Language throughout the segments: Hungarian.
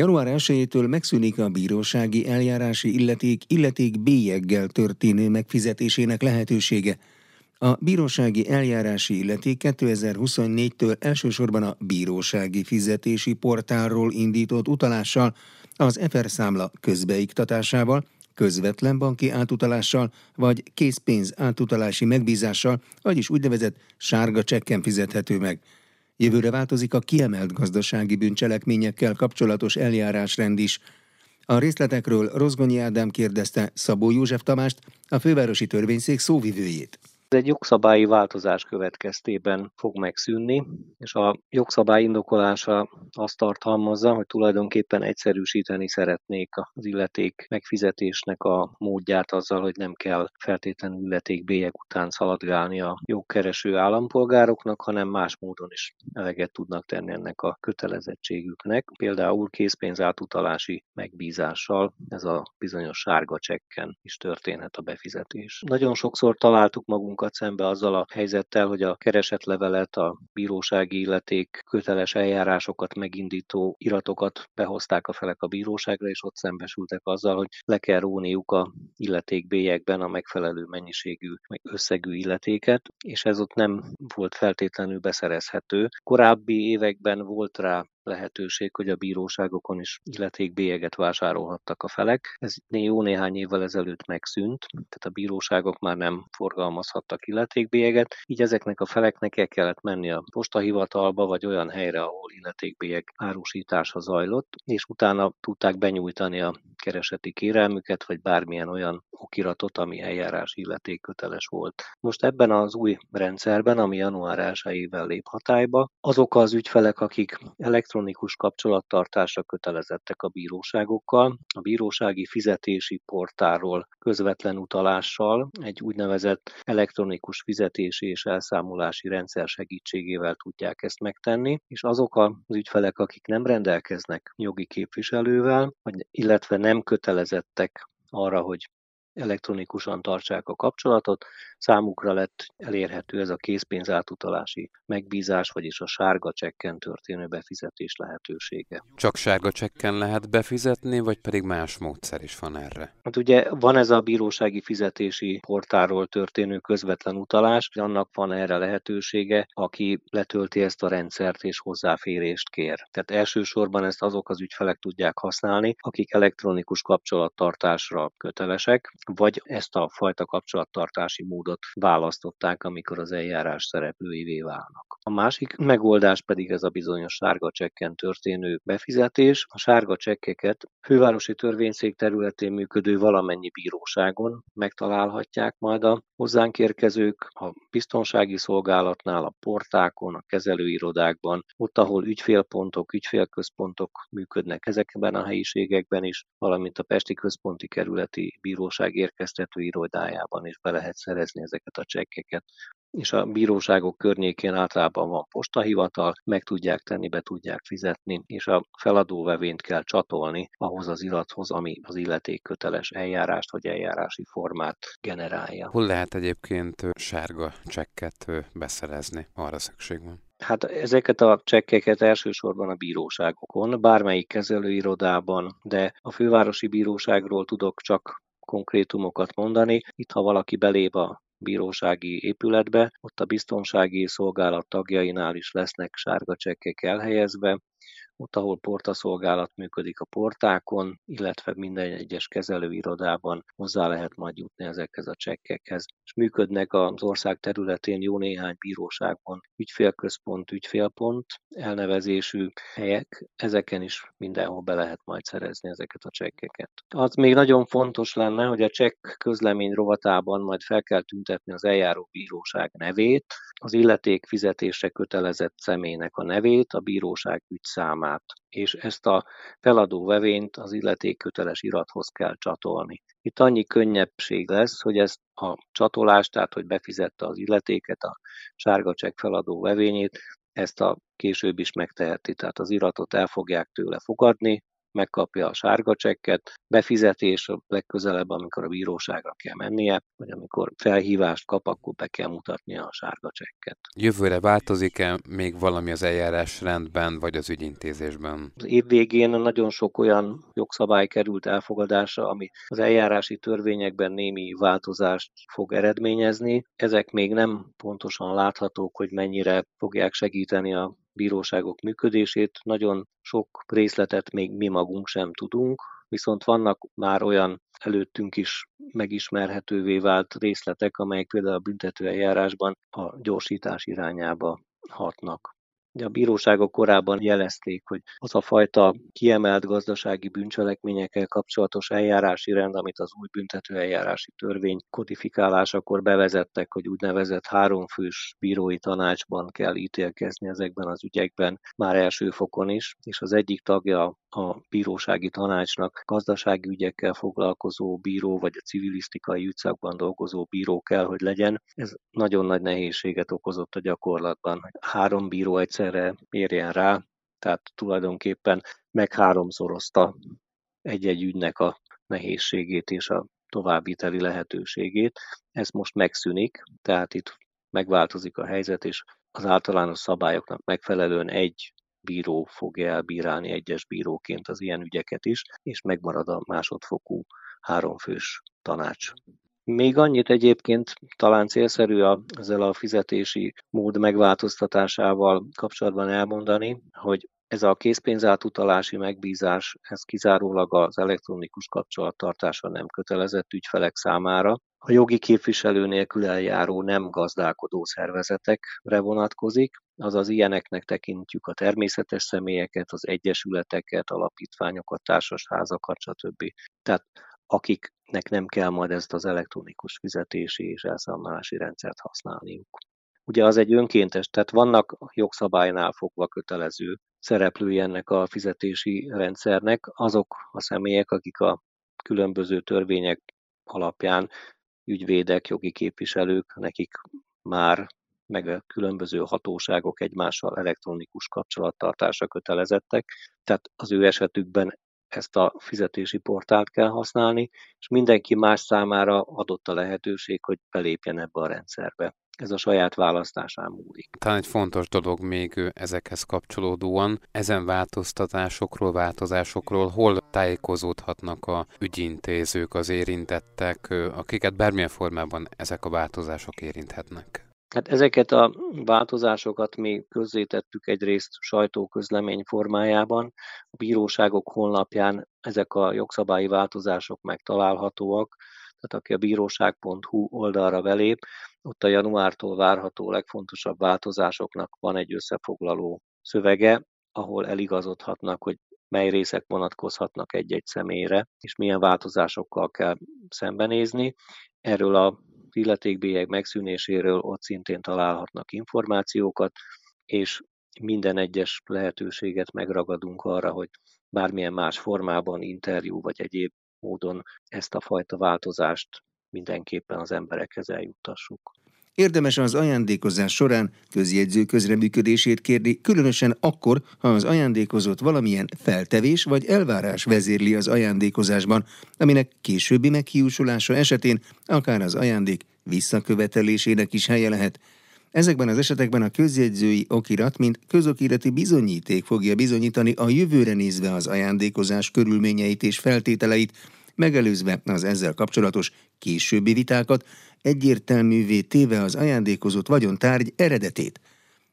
Január 1-től megszűnik a bírósági eljárási illeték illeték bélyeggel történő megfizetésének lehetősége. A bírósági eljárási illeték 2024-től elsősorban a bírósági fizetési portálról indított utalással, az FR számla közbeiktatásával, közvetlen banki átutalással vagy készpénz átutalási megbízással, vagyis úgynevezett sárga csekken fizethető meg. Jövőre változik a kiemelt gazdasági bűncselekményekkel kapcsolatos eljárásrend is. A részletekről Rozgonyi Ádám kérdezte Szabó József Tamást, a fővárosi törvényszék szóvivőjét. Ez egy jogszabályi változás következtében fog megszűnni, és a jogszabály indokolása azt tartalmazza, hogy tulajdonképpen egyszerűsíteni szeretnék az illeték megfizetésnek a módját azzal, hogy nem kell feltétlenül illetékbélyek után szaladgálni a jogkereső állampolgároknak, hanem más módon is eleget tudnak tenni ennek a kötelezettségüknek. Például készpénz átutalási megbízással ez a bizonyos sárga csekken is történhet a befizetés. Nagyon sokszor találtuk magunk magunkat szembe azzal a helyzettel, hogy a keresetlevelet, a bírósági illeték köteles eljárásokat megindító iratokat behozták a felek a bíróságra, és ott szembesültek azzal, hogy le kell róniuk a illetékbélyekben a megfelelő mennyiségű, meg összegű illetéket, és ez ott nem volt feltétlenül beszerezhető. Korábbi években volt rá lehetőség, hogy a bíróságokon is illetékbélyeget vásárolhattak a felek. Ez jó néhány évvel ezelőtt megszűnt, tehát a bíróságok már nem forgalmazhattak illetékbélyeget, így ezeknek a feleknek el kellett menni a postahivatalba, vagy olyan helyre, ahol illetékbélyek árusítása zajlott, és utána tudták benyújtani a kereseti kérelmüket, vagy bármilyen olyan okiratot, ami eljárás illetékköteles volt. Most ebben az új rendszerben, ami január 1 lép hatályba, azok az ügyfelek, akik elektronikus kapcsolattartásra kötelezettek a bíróságokkal, a bírósági fizetési portáról közvetlen utalással egy úgynevezett elektronikus fizetési és elszámolási rendszer segítségével tudják ezt megtenni, és azok az ügyfelek, akik nem rendelkeznek jogi képviselővel, illetve nem kötelezettek arra, hogy elektronikusan tartsák a kapcsolatot, számukra lett elérhető ez a készpénzátutalási megbízás, vagyis a sárga csekken történő befizetés lehetősége. Csak sárga csekken lehet befizetni, vagy pedig más módszer is van erre? Hát ugye van ez a bírósági fizetési portáról történő közvetlen utalás, annak van erre lehetősége, aki letölti ezt a rendszert és hozzáférést kér. Tehát elsősorban ezt azok az ügyfelek tudják használni, akik elektronikus kapcsolattartásra kötelesek, vagy ezt a fajta kapcsolattartási módot választották, amikor az eljárás szereplőivé válnak. A másik megoldás pedig ez a bizonyos sárga csekken történő befizetés. A sárga csekkeket fővárosi törvényszék területén működő valamennyi bíróságon megtalálhatják majd a hozzánk érkezők, a biztonsági szolgálatnál, a portákon, a kezelőirodákban, ott, ahol ügyfélpontok, ügyfélközpontok működnek ezekben a helyiségekben is, valamint a Pesti Központi Kerületi Bíróság érkeztető irodájában is be lehet szerezni ezeket a csekkeket és a bíróságok környékén általában van postahivatal, meg tudják tenni, be tudják fizetni, és a feladóvevényt kell csatolni ahhoz az irathoz, ami az illetékköteles eljárást vagy eljárási formát generálja. Hol lehet egyébként sárga csekket beszerezni? Arra szükség van. Hát ezeket a csekkeket elsősorban a bíróságokon, bármelyik kezelőirodában, de a fővárosi bíróságról tudok csak konkrétumokat mondani. Itt, ha valaki belép a bírósági épületbe, ott a biztonsági szolgálat tagjainál is lesznek sárga csekkek elhelyezve, ott, ahol portaszolgálat működik a portákon, illetve minden egyes kezelőirodában hozzá lehet majd jutni ezekhez a csekkekhez. És működnek az ország területén jó néhány bíróságban ügyfélközpont, ügyfélpont elnevezésű helyek, ezeken is mindenhol be lehet majd szerezni ezeket a csekkeket. Az még nagyon fontos lenne, hogy a csekk közlemény rovatában majd fel kell tüntetni az eljáró bíróság nevét, az illeték fizetésre kötelezett személynek a nevét, a bíróság ügyszámát, és ezt a feladó vevényt az illetékköteles irathoz kell csatolni. Itt annyi könnyebbség lesz, hogy ezt a csatolást, tehát hogy befizette az illetéket, a sárga csekk feladó vevényét, ezt a később is megteheti, tehát az iratot el fogják tőle fogadni, megkapja a sárga csekket, befizetés a legközelebb, amikor a bíróságra kell mennie, vagy amikor felhívást kap, akkor be kell mutatnia a sárga csekket. Jövőre változik-e még valami az eljárás rendben, vagy az ügyintézésben? Az év végén nagyon sok olyan jogszabály került elfogadásra, ami az eljárási törvényekben némi változást fog eredményezni. Ezek még nem pontosan láthatók, hogy mennyire fogják segíteni a bíróságok működését. Nagyon sok részletet még mi magunk sem tudunk, viszont vannak már olyan előttünk is megismerhetővé vált részletek, amelyek például a büntetőeljárásban a gyorsítás irányába hatnak. A bíróságok korábban jelezték, hogy az a fajta kiemelt gazdasági bűncselekményekkel kapcsolatos eljárási rend, amit az új büntetőeljárási törvény kodifikálásakor bevezettek, hogy úgynevezett háromfős bírói tanácsban kell ítélkezni ezekben az ügyekben már első fokon is, és az egyik tagja a bírósági tanácsnak gazdasági ügyekkel foglalkozó bíró, vagy a civilisztikai ügyszakban dolgozó bíró kell, hogy legyen. Ez nagyon nagy nehézséget okozott a gyakorlatban. Három bíró egyszerre érjen rá, tehát tulajdonképpen meg háromszorozta egy-egy ügynek a nehézségét és a továbbviteli lehetőségét. Ez most megszűnik, tehát itt megváltozik a helyzet, és az általános szabályoknak megfelelően egy bíró fogja elbírálni egyes bíróként az ilyen ügyeket is, és megmarad a másodfokú háromfős tanács. Még annyit egyébként talán célszerű ezzel a fizetési mód megváltoztatásával kapcsolatban elmondani, hogy ez a készpénzátutalási megbízás, ez kizárólag az elektronikus kapcsolattartása nem kötelezett ügyfelek számára. A jogi képviselő nélkül eljáró nem gazdálkodó szervezetekre vonatkozik, azaz ilyeneknek tekintjük a természetes személyeket, az egyesületeket, alapítványokat, társasházakat, stb. Tehát akiknek nem kell majd ezt az elektronikus fizetési és elszámolási rendszert használniuk. Ugye az egy önkéntes, tehát vannak jogszabálynál fogva kötelező szereplői ennek a fizetési rendszernek, azok a személyek, akik a különböző törvények alapján ügyvédek, jogi képviselők, nekik már meg a különböző hatóságok egymással elektronikus kapcsolattartásra kötelezettek, tehát az ő esetükben ezt a fizetési portált kell használni, és mindenki más számára adott a lehetőség, hogy belépjen ebbe a rendszerbe ez a saját választásán múlik. Talán egy fontos dolog még ezekhez kapcsolódóan, ezen változtatásokról, változásokról hol tájékozódhatnak a ügyintézők, az érintettek, akiket bármilyen formában ezek a változások érinthetnek? Hát ezeket a változásokat mi közzétettük egyrészt sajtóközlemény formájában. A bíróságok honlapján ezek a jogszabályi változások megtalálhatóak, tehát aki a bíróság.hu oldalra belép, ott a januártól várható legfontosabb változásoknak van egy összefoglaló szövege, ahol eligazodhatnak, hogy mely részek vonatkozhatnak egy-egy személyre, és milyen változásokkal kell szembenézni. Erről a illetékbélyeg megszűnéséről ott szintén találhatnak információkat, és minden egyes lehetőséget megragadunk arra, hogy bármilyen más formában, interjú vagy egyéb módon ezt a fajta változást mindenképpen az emberekhez eljuttassuk. Érdemes az ajándékozás során közjegyző közreműködését kérni, különösen akkor, ha az ajándékozott valamilyen feltevés vagy elvárás vezérli az ajándékozásban, aminek későbbi meghiúsulása esetén akár az ajándék visszakövetelésének is helye lehet. Ezekben az esetekben a közjegyzői okirat, mint közokirati bizonyíték fogja bizonyítani a jövőre nézve az ajándékozás körülményeit és feltételeit, megelőzve az ezzel kapcsolatos későbbi vitákat, egyértelművé téve az ajándékozott vagyontárgy eredetét.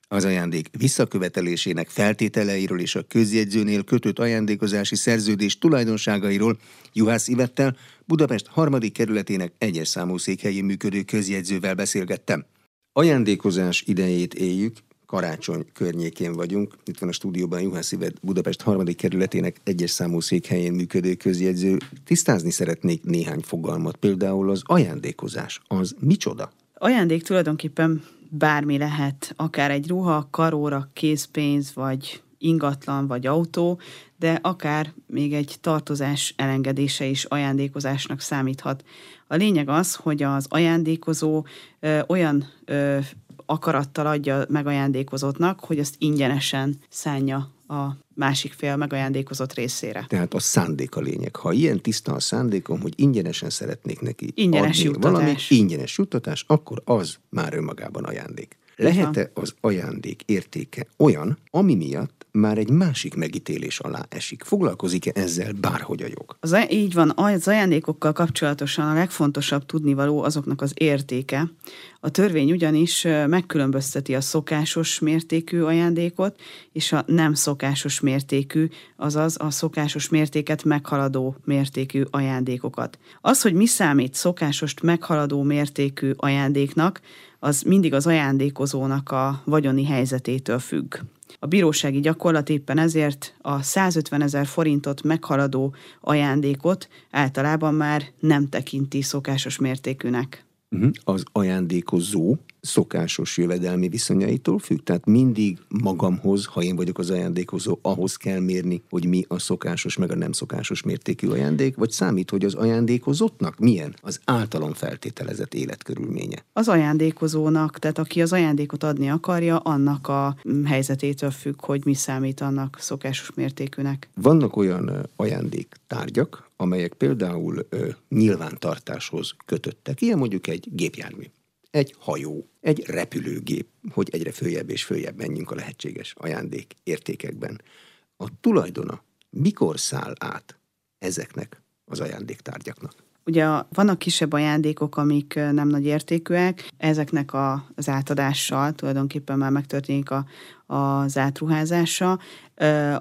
Az ajándék visszakövetelésének feltételeiről és a közjegyzőnél kötött ajándékozási szerződés tulajdonságairól Juhász Ivettel, Budapest harmadik kerületének egyes számú székhelyén működő közjegyzővel beszélgettem. Ajándékozás idejét éljük, karácsony környékén vagyunk. Itt van a stúdióban Juhász Ivet, Budapest harmadik kerületének egyes számú székhelyén működő közjegyző. Tisztázni szeretnék néhány fogalmat, például az ajándékozás. Az micsoda? Ajándék tulajdonképpen bármi lehet, akár egy ruha, karóra, készpénz, vagy ingatlan, vagy autó, de akár még egy tartozás elengedése is ajándékozásnak számíthat. A lényeg az, hogy az ajándékozó ö, olyan ö, akarattal adja meg ajándékozottnak, hogy azt ingyenesen szánja a másik fél megajándékozott részére. Tehát a szándék a lényeg. Ha ilyen tiszta a szándékom, hogy ingyenesen szeretnék neki ingyenes adni juttatás. valamit, ingyenes juttatás, akkor az már önmagában ajándék. Lehet-e az ajándék értéke olyan, ami miatt már egy másik megítélés alá esik? Foglalkozik-e ezzel bárhogy a jog? Az, így van, az ajándékokkal kapcsolatosan a legfontosabb tudnivaló azoknak az értéke. A törvény ugyanis megkülönbözteti a szokásos mértékű ajándékot és a nem szokásos mértékű, azaz a szokásos mértéket meghaladó mértékű ajándékokat. Az, hogy mi számít szokásost meghaladó mértékű ajándéknak, az mindig az ajándékozónak a vagyoni helyzetétől függ. A bírósági gyakorlat éppen ezért a 150 ezer forintot meghaladó ajándékot általában már nem tekinti szokásos mértékűnek. Uh-huh. Az ajándékozó szokásos jövedelmi viszonyaitól függ? Tehát mindig magamhoz, ha én vagyok az ajándékozó, ahhoz kell mérni, hogy mi a szokásos meg a nem szokásos mértékű ajándék, vagy számít, hogy az ajándékozottnak milyen az általam feltételezett életkörülménye? Az ajándékozónak, tehát aki az ajándékot adni akarja, annak a helyzetétől függ, hogy mi számít annak szokásos mértékűnek. Vannak olyan ajándéktárgyak, amelyek például ö, nyilvántartáshoz kötöttek. Ilyen mondjuk egy gépjármű egy hajó, egy repülőgép, hogy egyre följebb és följebb menjünk a lehetséges ajándék értékekben. A tulajdona mikor száll át ezeknek az ajándéktárgyaknak? Ugye vannak kisebb ajándékok, amik nem nagy értékűek, ezeknek a, az átadással tulajdonképpen már megtörténik a, az átruházása.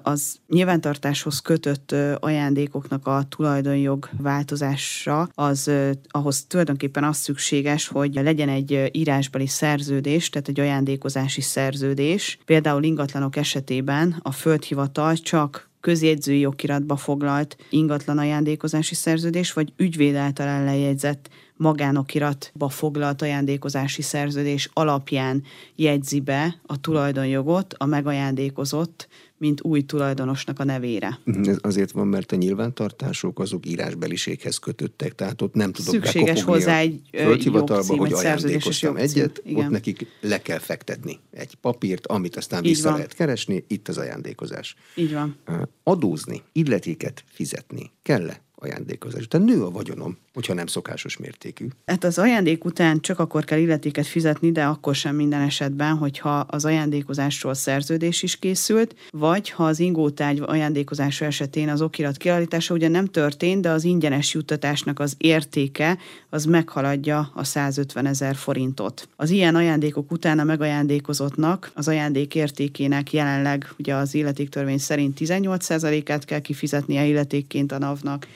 Az nyilvántartáshoz kötött ajándékoknak a tulajdonjog változása, az ahhoz tulajdonképpen az szükséges, hogy legyen egy írásbeli szerződés, tehát egy ajándékozási szerződés. Például ingatlanok esetében a földhivatal csak közjegyzői okiratba foglalt ingatlan ajándékozási szerződés, vagy ügyvéd által ellenjegyzett magánokiratba foglalt ajándékozási szerződés alapján jegyzi be a tulajdonjogot a megajándékozott, mint új tulajdonosnak a nevére. Mhm, ez azért van, mert a nyilvántartások azok írásbeliséghez kötöttek, tehát ott nem tudok Szükséges hozzá egy földhivatalba, hogy ajándékoztam egyet, igen. ott nekik le kell fektetni egy papírt, amit aztán Így vissza van. lehet keresni, itt az ajándékozás. Így van. Adózni, illetéket fizetni kell-e? ajándékozás. Tehát nő a vagyonom, hogyha nem szokásos mértékű. Hát az ajándék után csak akkor kell illetéket fizetni, de akkor sem minden esetben, hogyha az ajándékozásról szerződés is készült, vagy ha az ingótárgy ajándékozása esetén az okirat kiállítása ugye nem történt, de az ingyenes juttatásnak az értéke az meghaladja a 150 ezer forintot. Az ilyen ajándékok után a megajándékozottnak az ajándék értékének jelenleg ugye az illetéktörvény szerint 18%-át kell kifizetnie illetékként a NAV-nak,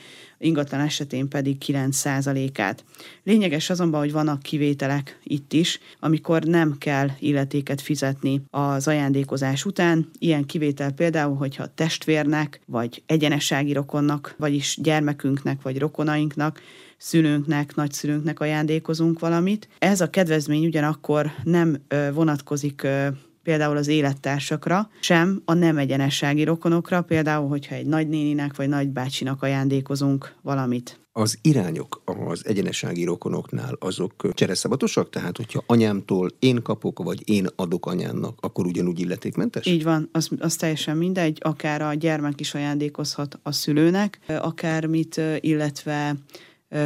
ingatlan esetén pedig 9%-át. Lényeges azonban, hogy vannak kivételek itt is, amikor nem kell illetéket fizetni az ajándékozás után. Ilyen kivétel például, hogyha testvérnek, vagy egyenessági rokonnak, vagyis gyermekünknek, vagy rokonainknak szülőnknek, nagyszülőnknek ajándékozunk valamit. Ez a kedvezmény ugyanakkor nem vonatkozik például az élettársakra, sem a nem egyenessági rokonokra, például, hogyha egy nagynéninek vagy nagybácsinak ajándékozunk valamit. Az irányok az egyenessági rokonoknál azok csereszabatosak? Tehát, hogyha anyámtól én kapok, vagy én adok anyámnak, akkor ugyanúgy illetékmentes? Így van, az, az teljesen mindegy, akár a gyermek is ajándékozhat a szülőnek, akármit, illetve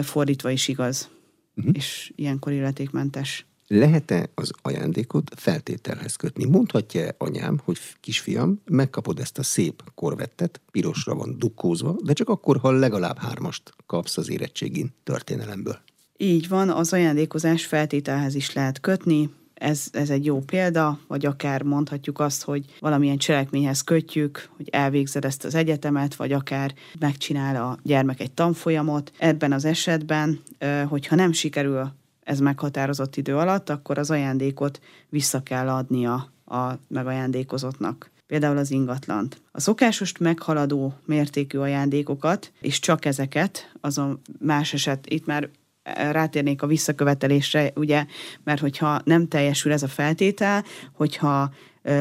fordítva is igaz. Uh-huh. És ilyenkor illetékmentes. Lehet-e az ajándékot feltételhez kötni? Mondhatja anyám, hogy kisfiam, megkapod ezt a szép korvettet, pirosra van dukkózva, de csak akkor, ha legalább hármast kapsz az érettségin történelemből. Így van, az ajándékozás feltételhez is lehet kötni, ez, ez egy jó példa, vagy akár mondhatjuk azt, hogy valamilyen cselekményhez kötjük, hogy elvégzed ezt az egyetemet, vagy akár megcsinál a gyermek egy tanfolyamot. Ebben az esetben, hogyha nem sikerül ez meghatározott idő alatt, akkor az ajándékot vissza kell adnia a megajándékozottnak például az ingatlant. A szokásost meghaladó mértékű ajándékokat, és csak ezeket, azon más eset, itt már rátérnék a visszakövetelésre, ugye, mert hogyha nem teljesül ez a feltétel, hogyha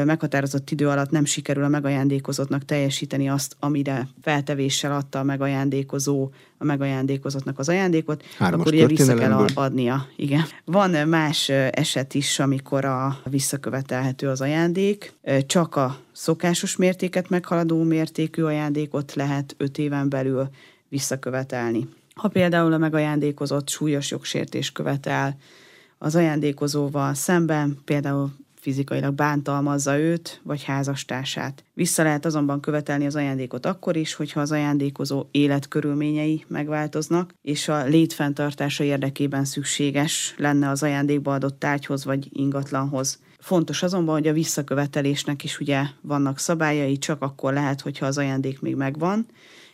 meghatározott idő alatt nem sikerül a megajándékozottnak teljesíteni azt, amire feltevéssel adta a megajándékozó a megajándékozottnak az ajándékot, Hármas akkor ugye vissza kell adnia. Igen. Van más eset is, amikor a visszakövetelhető az ajándék, csak a szokásos mértéket meghaladó mértékű ajándékot lehet öt éven belül visszakövetelni. Ha például a megajándékozott súlyos jogsértés követel az ajándékozóval szemben, például fizikailag bántalmazza őt vagy házastársát. Vissza lehet azonban követelni az ajándékot akkor is, hogyha az ajándékozó életkörülményei megváltoznak, és a létfenntartása érdekében szükséges lenne az ajándékba adott tárgyhoz vagy ingatlanhoz. Fontos azonban, hogy a visszakövetelésnek is ugye vannak szabályai, csak akkor lehet, hogyha az ajándék még megvan,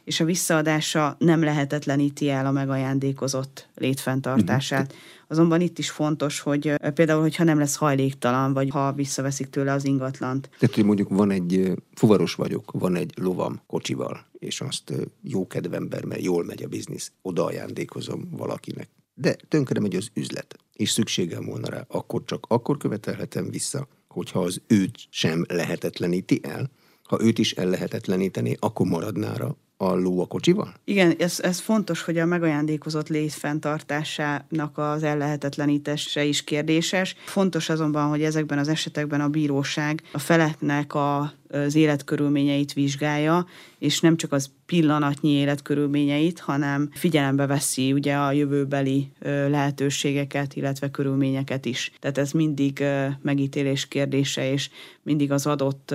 és a visszaadása nem lehetetleníti el a megajándékozott létfenntartását. Uh-huh. Azonban itt is fontos, hogy például, hogyha nem lesz hajléktalan, vagy ha visszaveszik tőle az ingatlant. Tehát, hogy mondjuk van egy, fuvaros vagyok, van egy lovam kocsival, és azt jó kedvember, mert jól megy a biznisz, oda ajándékozom valakinek. De tönkre megy az üzlet, és szükségem volna rá, akkor csak akkor követelhetem vissza, hogyha az őt sem lehetetleníti el, ha őt is ellehetetleníteni, akkor maradnára a ló a kocsival? Igen, ez, ez fontos, hogy a megajándékozott létfenntartásának az ellehetetlenítése is kérdéses. Fontos azonban, hogy ezekben az esetekben a bíróság a feleknek a az életkörülményeit vizsgálja, és nem csak az pillanatnyi életkörülményeit, hanem figyelembe veszi ugye a jövőbeli lehetőségeket, illetve körülményeket is. Tehát ez mindig megítélés kérdése, és mindig az adott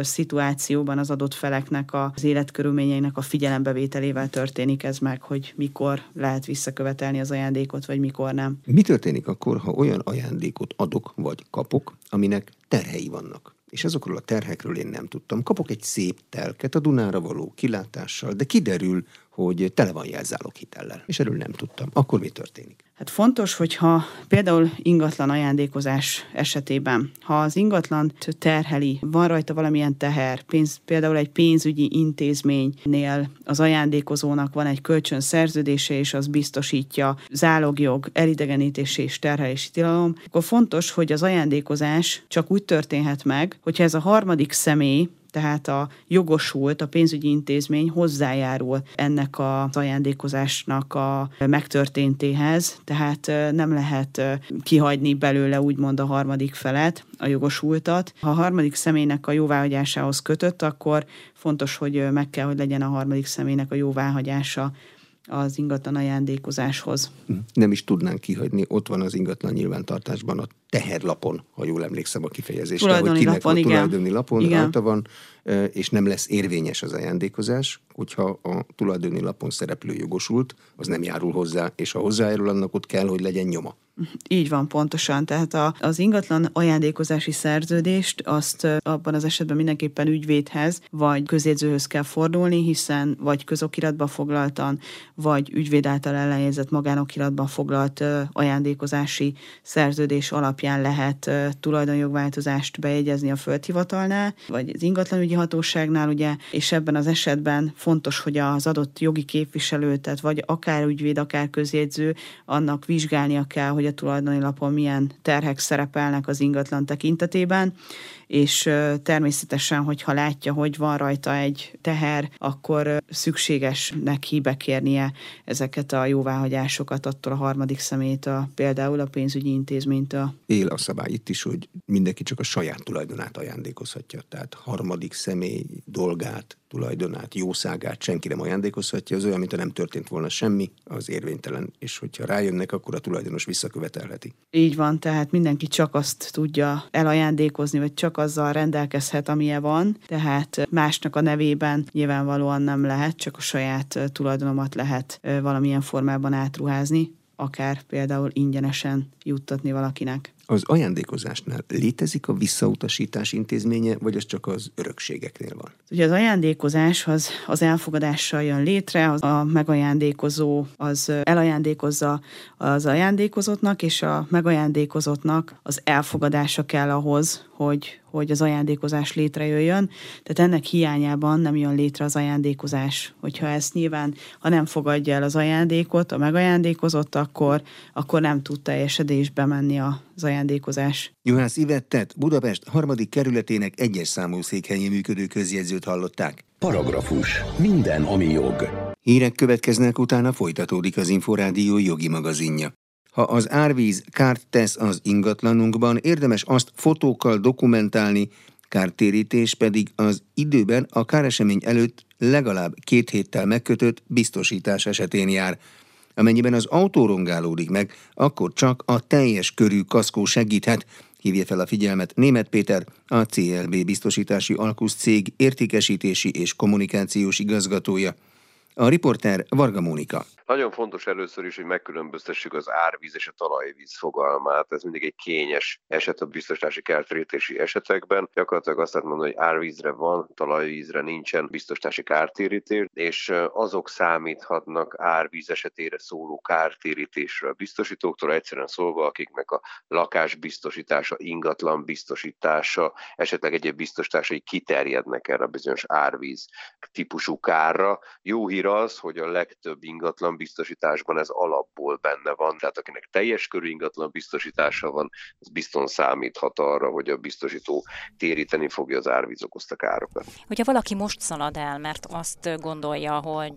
szituációban az adott feleknek az életkörülményeinek a figyelembevételével történik ez meg, hogy mikor lehet visszakövetelni az ajándékot, vagy mikor nem. Mi történik akkor, ha olyan ajándékot adok, vagy kapok, aminek terhei vannak? És azokról a terhekről én nem tudtam. Kapok egy szép telket a Dunára való kilátással, de kiderül, hogy tele van jelzálog hitellel, és erről nem tudtam. Akkor mi történik? Hát fontos, hogyha például ingatlan ajándékozás esetében, ha az ingatlan terheli, van rajta valamilyen teher, pénz, például egy pénzügyi intézménynél az ajándékozónak van egy kölcsön szerződése, és az biztosítja zálogjog, elidegenítési és terhelési tilalom, akkor fontos, hogy az ajándékozás csak úgy történhet meg, hogyha ez a harmadik személy tehát a jogosult, a pénzügyi intézmény hozzájárul ennek az ajándékozásnak a megtörténtéhez, tehát nem lehet kihagyni belőle úgymond a harmadik felet, a jogosultat. Ha a harmadik személynek a jóváhagyásához kötött, akkor fontos, hogy meg kell, hogy legyen a harmadik személynek a jóváhagyása az ingatlan ajándékozáshoz. Nem is tudnánk kihagyni, ott van az ingatlan nyilvántartásban a teherlapon, ha jól emlékszem a kifejezésre, tulajdoni hogy kinek lapon, a igen. tulajdoni lapon igen. rajta van, és nem lesz érvényes az ajándékozás, hogyha a tulajdoni lapon szereplő jogosult, az nem járul hozzá, és ha hozzájárul, annak ott kell, hogy legyen nyoma. Így van, pontosan. Tehát a, az ingatlan ajándékozási szerződést azt abban az esetben mindenképpen ügyvédhez vagy közjegyzőhöz kell fordulni, hiszen vagy közokiratban foglaltan, vagy ügyvéd által ellenjegyzett magánokiratban foglalt ajándékozási szerződés alapján lehet tulajdonjogváltozást bejegyezni a földhivatalnál, vagy az ingatlanügyi hatóságnál, ugye, és ebben az esetben fontos, hogy az adott jogi képviselő, tehát vagy akár ügyvéd, akár közjegyző, annak vizsgálnia kell, hogy a tulajdoni lapon milyen terhek szerepelnek az ingatlan tekintetében, és természetesen, hogyha látja, hogy van rajta egy teher, akkor szükséges neki bekérnie ezeket a jóváhagyásokat attól a harmadik szemétől, például a pénzügyi intézménytől. Él a szabály itt is, hogy mindenki csak a saját tulajdonát ajándékozhatja, tehát harmadik személy dolgát, tulajdonát, jószágát senki nem ajándékozhatja, az olyan, mint nem történt volna semmi, az érvénytelen, és hogyha rájönnek, akkor a tulajdonos visszakövetelheti. Így van, tehát mindenki csak azt tudja elajándékozni, vagy csak azzal rendelkezhet, amilyen van, tehát másnak a nevében nyilvánvalóan nem lehet, csak a saját tulajdonomat lehet valamilyen formában átruházni, akár például ingyenesen juttatni valakinek. Az ajándékozásnál létezik a visszautasítás intézménye, vagy az csak az örökségeknél van? Ugye az ajándékozás az, az elfogadással jön létre, az a megajándékozó az elajándékozza az ajándékozottnak, és a megajándékozottnak az elfogadása kell ahhoz, hogy, hogy az ajándékozás létrejöjjön. Tehát ennek hiányában nem jön létre az ajándékozás. Hogyha ezt nyilván, ha nem fogadja el az ajándékot, a megajándékozott, akkor, akkor nem tud teljesedésbe menni a az ajándékozás. Juhász Ivettet Budapest harmadik kerületének egyes számú székhelyén működő közjegyzőt hallották. Paragrafus. Minden, ami jog. Hírek következnek, utána folytatódik az Inforádió jogi magazinja. Ha az árvíz kárt tesz az ingatlanunkban, érdemes azt fotókkal dokumentálni, kártérítés pedig az időben a káresemény előtt legalább két héttel megkötött biztosítás esetén jár. Amennyiben az autó rongálódik meg, akkor csak a teljes körű kaszkó segíthet, hívja fel a figyelmet Német Péter, a CLB biztosítási alkusz cég értékesítési és kommunikációs igazgatója. A riporter Varga Mónika. Nagyon fontos először is, hogy megkülönböztessük az árvíz és a talajvíz fogalmát. Ez mindig egy kényes eset a biztosítási kártérítési esetekben. Gyakorlatilag azt lehet mondani, hogy árvízre van, talajvízre nincsen biztosítási kártérítés, és azok számíthatnak árvíz esetére szóló kártérítésre a biztosítóktól, egyszerűen szólva, akiknek a lakás biztosítása, ingatlan biztosítása, esetleg egyéb biztosításai kiterjednek erre a bizonyos árvíz típusú kárra. Jó hír az, hogy a legtöbb ingatlan biztosításban ez alapból benne van, tehát akinek teljes körű ingatlan biztosítása van, az bizton számíthat arra, hogy a biztosító téríteni fogja az árvíz okozta károkat. Hogyha valaki most szalad el, mert azt gondolja, hogy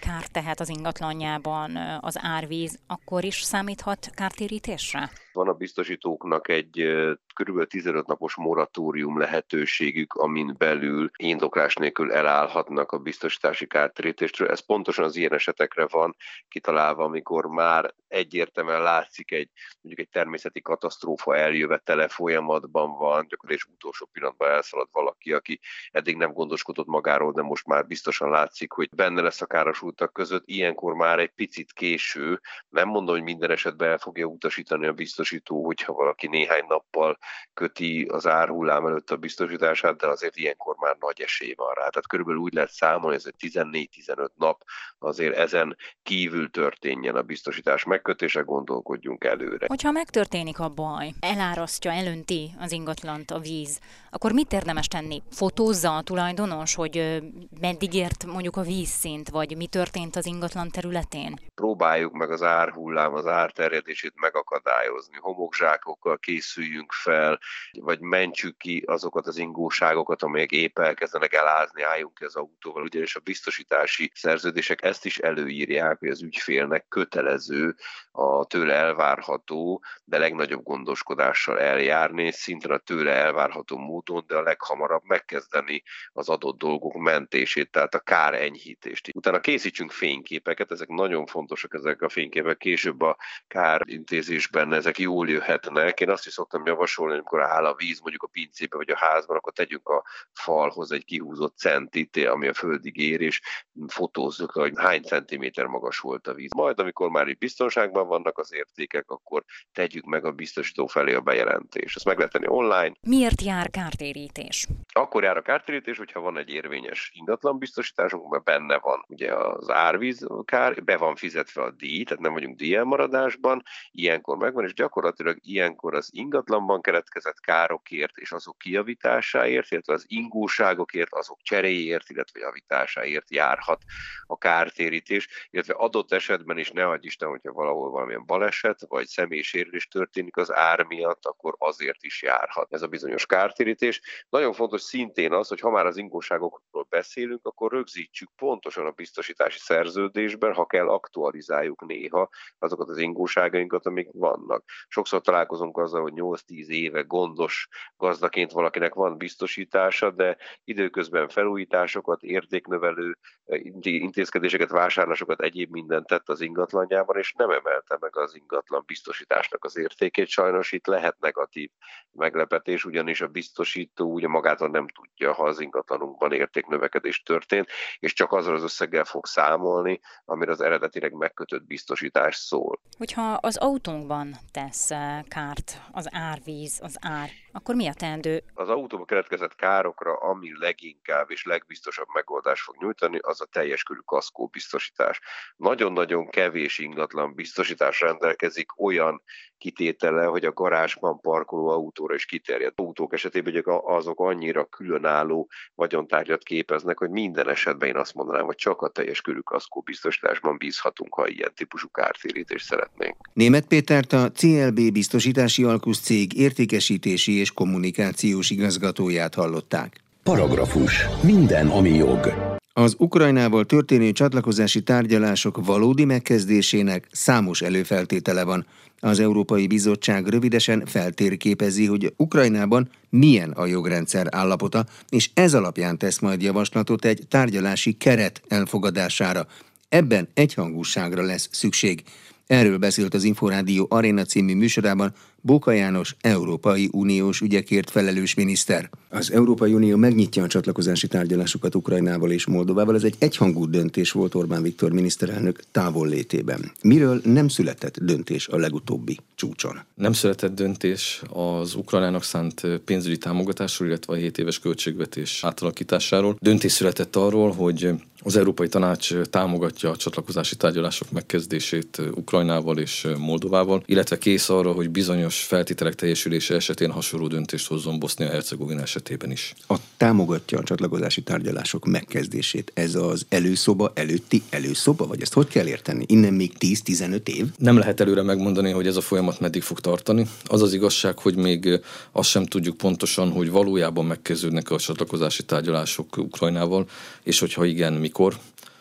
kár tehet az ingatlanjában az árvíz, akkor is számíthat kártérítésre? Van a biztosítóknak egy kb. 15 napos moratórium lehetőségük, amin belül indoklás nélkül elállhatnak a biztosítási kártérítéstől. Ez pontosan az ilyen esetekre van kitalálva, amikor már egyértelműen látszik egy mondjuk egy természeti katasztrófa eljövetele folyamatban van, gyakorlatilag és utolsó pillanatban elszalad valaki, aki eddig nem gondoskodott magáról, de most már biztosan látszik, hogy benne lesz a károsultak között. Ilyenkor már egy picit késő, nem mondom, hogy minden esetben el fogja utasítani a biztosító, hogyha valaki néhány nappal köti az árhullám előtt a biztosítását, de azért ilyenkor már nagy esély van rá. Tehát körülbelül úgy lehet számolni, ez egy 14-15 nap azért ezen kívül történjen a biztosítás megkötése, gondolkodjunk előre. Hogyha megtörténik a baj, elárasztja, elönti az ingatlant a víz, akkor mit érdemes tenni? Fotózza a tulajdonos, hogy meddig ért mondjuk a vízszint, vagy mi történt az ingatlan területén? Próbáljuk meg az árhullám, az árterjedését megakadályozni. Homokzsákokkal készüljünk fel, vagy mentsük ki azokat az ingóságokat, amelyek épp elkezdenek elázni, álljunk ki az autóval, ugyanis a biztosítási szerződések ezt is előírják, hogy az ügyfélnek kötelező a tőle elvárható, de legnagyobb gondoskodással eljárni, szintén a tőle elvárható módon, de a leghamarabb megkezdeni az adott dolgok mentését, tehát a kár enyhítést. Utána készítsünk fényképeket, ezek nagyon fontosak ezek a fényképek, később a kárintézésben ezek jól jöhetnek. Én azt is szoktam javasolni, amikor áll a víz mondjuk a pincébe vagy a házban, akkor tegyünk a falhoz egy kihúzott centit, ami a földig ér, és fotózzuk, hogy hány centiméter magas volt a víz. Majd, amikor már itt biztonságban vannak az értékek, akkor tegyük meg a biztosító felé a bejelentést. Ezt meg lehet tenni online. Miért jár kártérítés? Akkor jár a kártérítés, hogyha van egy érvényes ingatlan biztosításunk, mert benne van ugye az árvíz kár, be van fizetve a díj, tehát nem vagyunk díjelmaradásban, ilyenkor megvan, és gyakorlatilag ilyenkor az ingatlanban keletkezett károkért és azok kijavításáért, illetve az ingóságokért, azok cseréjért, illetve javításáért járhat a kártérítés, illetve adott esetben is ne adj Isten, hogyha valahol valamilyen baleset vagy személysérülés történik az ár miatt, akkor azért is járhat ez a bizonyos kártérítés. Nagyon fontos szintén az, hogy ha már az ingóságokról beszélünk, akkor rögzítsük pontosan a biztosítási szerződésben, ha kell aktualizáljuk néha azokat az ingóságainkat, amik vannak. Sokszor találkozunk azzal, hogy 8-10 éve gondos gazdaként valakinek van biztosítása, de időközben felújításokat, értéknövelő eh, intézkedéseket, vásárlásokat, egyéb mindent tett az ingatlanjában, és nem emelte meg az ingatlan biztosításnak az értékét. Sajnos itt lehet negatív meglepetés, ugyanis a biztosító ugye magától nem tudja, ha az ingatlanunkban értéknövekedés történt, és csak azzal az összeggel fog számolni, amire az eredetileg megkötött biztosítás szól. Hogyha az autónkban tesz kárt az árvíz, az ár, akkor mi a teendő? Az autóba keletkezett károkra, ami leginkább és legbiztosabb megoldást fog nyújtani, az a teljes körű kaszkó biztosítás. Nagyon-nagyon kevés ingatlan biztosítás rendelkezik olyan kitétele, hogy a garázsban parkoló autóra is kiterjed. Autók esetében hogy azok annyira különálló vagyontárgyat képeznek, hogy minden esetben én azt mondanám, hogy csak a teljes körű kaszkó biztosításban bízhatunk ha ilyen típusú kártérítést szeretnénk. Német Pétert a CLB biztosítási alkusz cég értékesítési és kommunikációs igazgatóját hallották. Paragrafus. Minden, ami jog. Az Ukrajnával történő csatlakozási tárgyalások valódi megkezdésének számos előfeltétele van. Az Európai Bizottság rövidesen feltérképezi, hogy Ukrajnában milyen a jogrendszer állapota, és ez alapján tesz majd javaslatot egy tárgyalási keret elfogadására. Ebben egyhangúságra lesz szükség. Erről beszélt az Inforádió Arena című műsorában Bóka János, Európai Uniós ügyekért felelős miniszter. Az Európai Unió megnyitja a csatlakozási tárgyalásokat Ukrajnával és Moldovával. Ez egy egyhangú döntés volt Orbán Viktor miniszterelnök távollétében. Miről nem született döntés a legutóbbi csúcson? Nem született döntés az Ukrajnának szánt pénzügyi támogatásról, illetve a 7 éves költségvetés átalakításáról. Döntés született arról, hogy az Európai Tanács támogatja a csatlakozási tárgyalások megkezdését Ukrajnával és Moldovával, illetve kész arra, hogy bizonyos feltételek teljesülése esetén hasonló döntést hozzon Bosznia-Hercegovina esetében is. A támogatja a csatlakozási tárgyalások megkezdését. Ez az előszoba előtti előszoba, vagy ezt hogy kell érteni? Innen még 10-15 év? Nem lehet előre megmondani, hogy ez a folyamat meddig fog tartani. Az az igazság, hogy még azt sem tudjuk pontosan, hogy valójában megkezdődnek a csatlakozási tárgyalások Ukrajnával, és hogyha igen, mi mikor.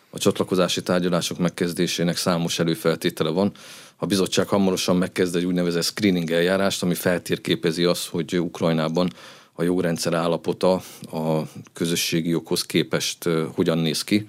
A csatlakozási tárgyalások megkezdésének számos előfeltétele van. A bizottság hamarosan megkezd egy úgynevezett screening eljárást, ami feltérképezi azt, hogy Ukrajnában a jogrendszer állapota a közösségi joghoz képest hogyan néz ki.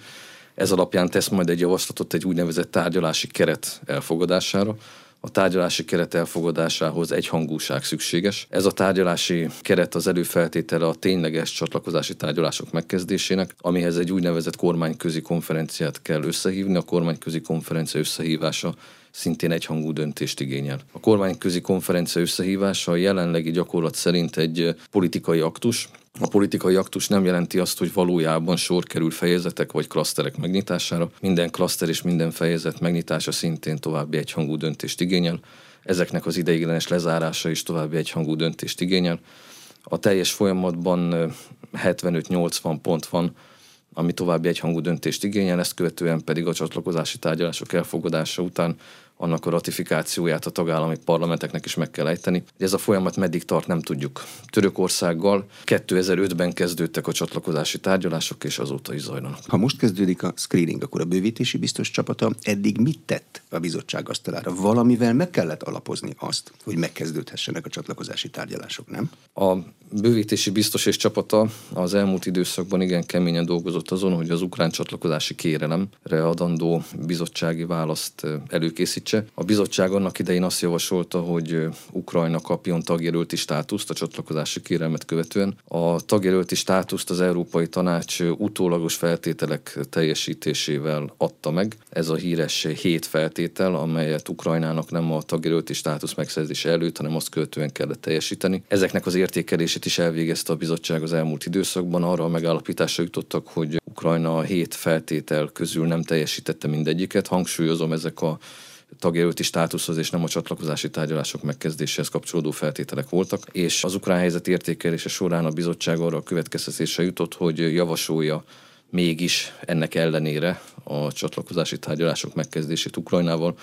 Ez alapján tesz majd egy javaslatot egy úgynevezett tárgyalási keret elfogadására a tárgyalási keret elfogadásához egyhangúság szükséges. Ez a tárgyalási keret az előfeltétele a tényleges csatlakozási tárgyalások megkezdésének, amihez egy úgynevezett kormányközi konferenciát kell összehívni. A kormányközi konferencia összehívása szintén egyhangú döntést igényel. A kormányközi konferencia összehívása a jelenlegi gyakorlat szerint egy politikai aktus, a politikai aktus nem jelenti azt, hogy valójában sor kerül fejezetek vagy klaszterek megnyitására. Minden klaszter és minden fejezet megnyitása szintén további egyhangú döntést igényel. Ezeknek az ideiglenes lezárása is további egyhangú döntést igényel. A teljes folyamatban 75-80 pont van, ami további egyhangú döntést igényel, ezt követően pedig a csatlakozási tárgyalások elfogadása után annak a ratifikációját a tagállami parlamenteknek is meg kell ejteni. Ez a folyamat meddig tart, nem tudjuk. Törökországgal 2005-ben kezdődtek a csatlakozási tárgyalások, és azóta is zajlanak. Ha most kezdődik a screening, akkor a bővítési biztos csapata eddig mit tett a bizottság asztalára? Valamivel meg kellett alapozni azt, hogy megkezdődhessenek a csatlakozási tárgyalások, nem? A bővítési biztos és csapata az elmúlt időszakban igen keményen dolgozott azon, hogy az ukrán csatlakozási kérelemre adandó bizottsági választ előkészítse segítse. A bizottság annak idején azt javasolta, hogy Ukrajna kapjon tagjelölti státuszt a csatlakozási kérelmet követően. A tagjelölti státuszt az Európai Tanács utólagos feltételek teljesítésével adta meg. Ez a híres hét feltétel, amelyet Ukrajnának nem a tagjelölti státusz megszerzése előtt, hanem azt követően kellett teljesíteni. Ezeknek az értékelését is elvégezte a bizottság az elmúlt időszakban. Arra a megállapításra jutottak, hogy Ukrajna a hét feltétel közül nem teljesítette mindegyiket. Hangsúlyozom, ezek a tagjelölti státuszhoz és nem a csatlakozási tárgyalások megkezdéséhez kapcsolódó feltételek voltak, és az ukrán helyzet értékelése során a bizottság arra a következtetésre jutott, hogy javasolja mégis ennek ellenére a csatlakozási tárgyalások megkezdését Ukrajnával,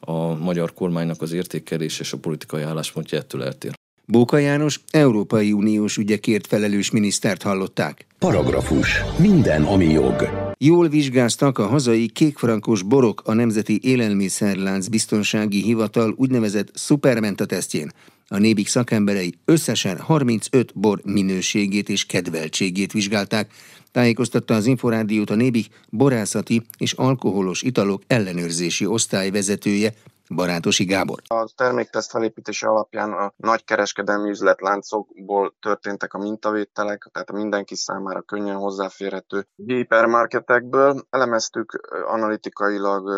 a magyar kormánynak az értékelés és a politikai álláspontja ettől eltér. Bóka János Európai Uniós ügyekért felelős minisztert hallották. Paragrafus. Minden, ami jog. Jól vizsgáztak a hazai kékfrankos borok a Nemzeti Élelmiszerlánc Biztonsági Hivatal úgynevezett szupermenta tesztjén. A nébik szakemberei összesen 35 bor minőségét és kedveltségét vizsgálták, tájékoztatta az Inforádiót a nébik borászati és alkoholos italok ellenőrzési osztály vezetője Barátosi Gábor. A termékteszt felépítése alapján a nagy kereskedelmi üzletláncokból történtek a mintavételek, tehát mindenki számára könnyen hozzáférhető hipermarketekből. Elemeztük analitikailag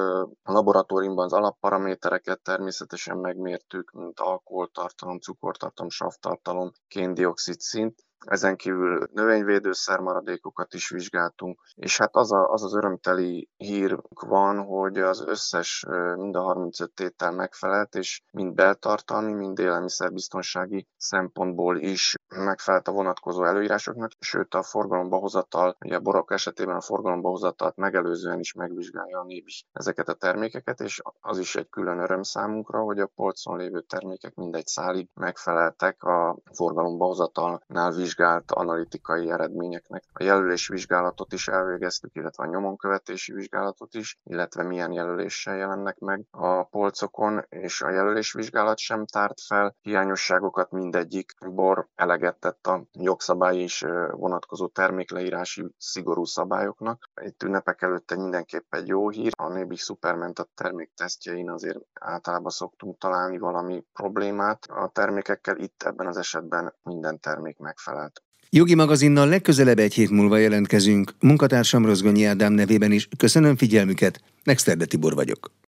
laboratóriumban az alapparamétereket, természetesen megmértük, mint alkoholtartalom, cukortartalom, savtartalom, kéndioxid szint, ezen kívül növényvédőszer maradékokat is vizsgáltunk, és hát az, a, az az örömteli hír van, hogy az összes, mind a 35 tétel megfelelt, és mind beltartalmi, mind élelmiszerbiztonsági szempontból is megfelelt a vonatkozó előírásoknak, sőt a forgalomba hozatal, ugye a borok esetében a forgalomba hozatalt megelőzően is megvizsgálja a is ezeket a termékeket, és az is egy külön öröm számunkra, hogy a polcon lévő termékek mindegy szálig megfeleltek a forgalomba hozatalnál vizsgált analitikai eredményeknek. A jelölés vizsgálatot is elvégeztük, illetve a nyomonkövetési vizsgálatot is, illetve milyen jelöléssel jelennek meg a polcokon, és a jelölésvizsgálat sem tárt fel hiányosságokat, mindegyik bor eleget a jogszabály és vonatkozó termékleírási szigorú szabályoknak. Itt ünnepek előtt egy mindenképp egy jó hír. A Nébik Superment a terméktesztjein azért általában szoktunk találni valami problémát a termékekkel, itt ebben az esetben minden termék megfelelt. Jogi magazinnal legközelebb egy hét múlva jelentkezünk. Munkatársam Rozgonyi Ádám nevében is köszönöm figyelmüket. Nexterde Tibor vagyok.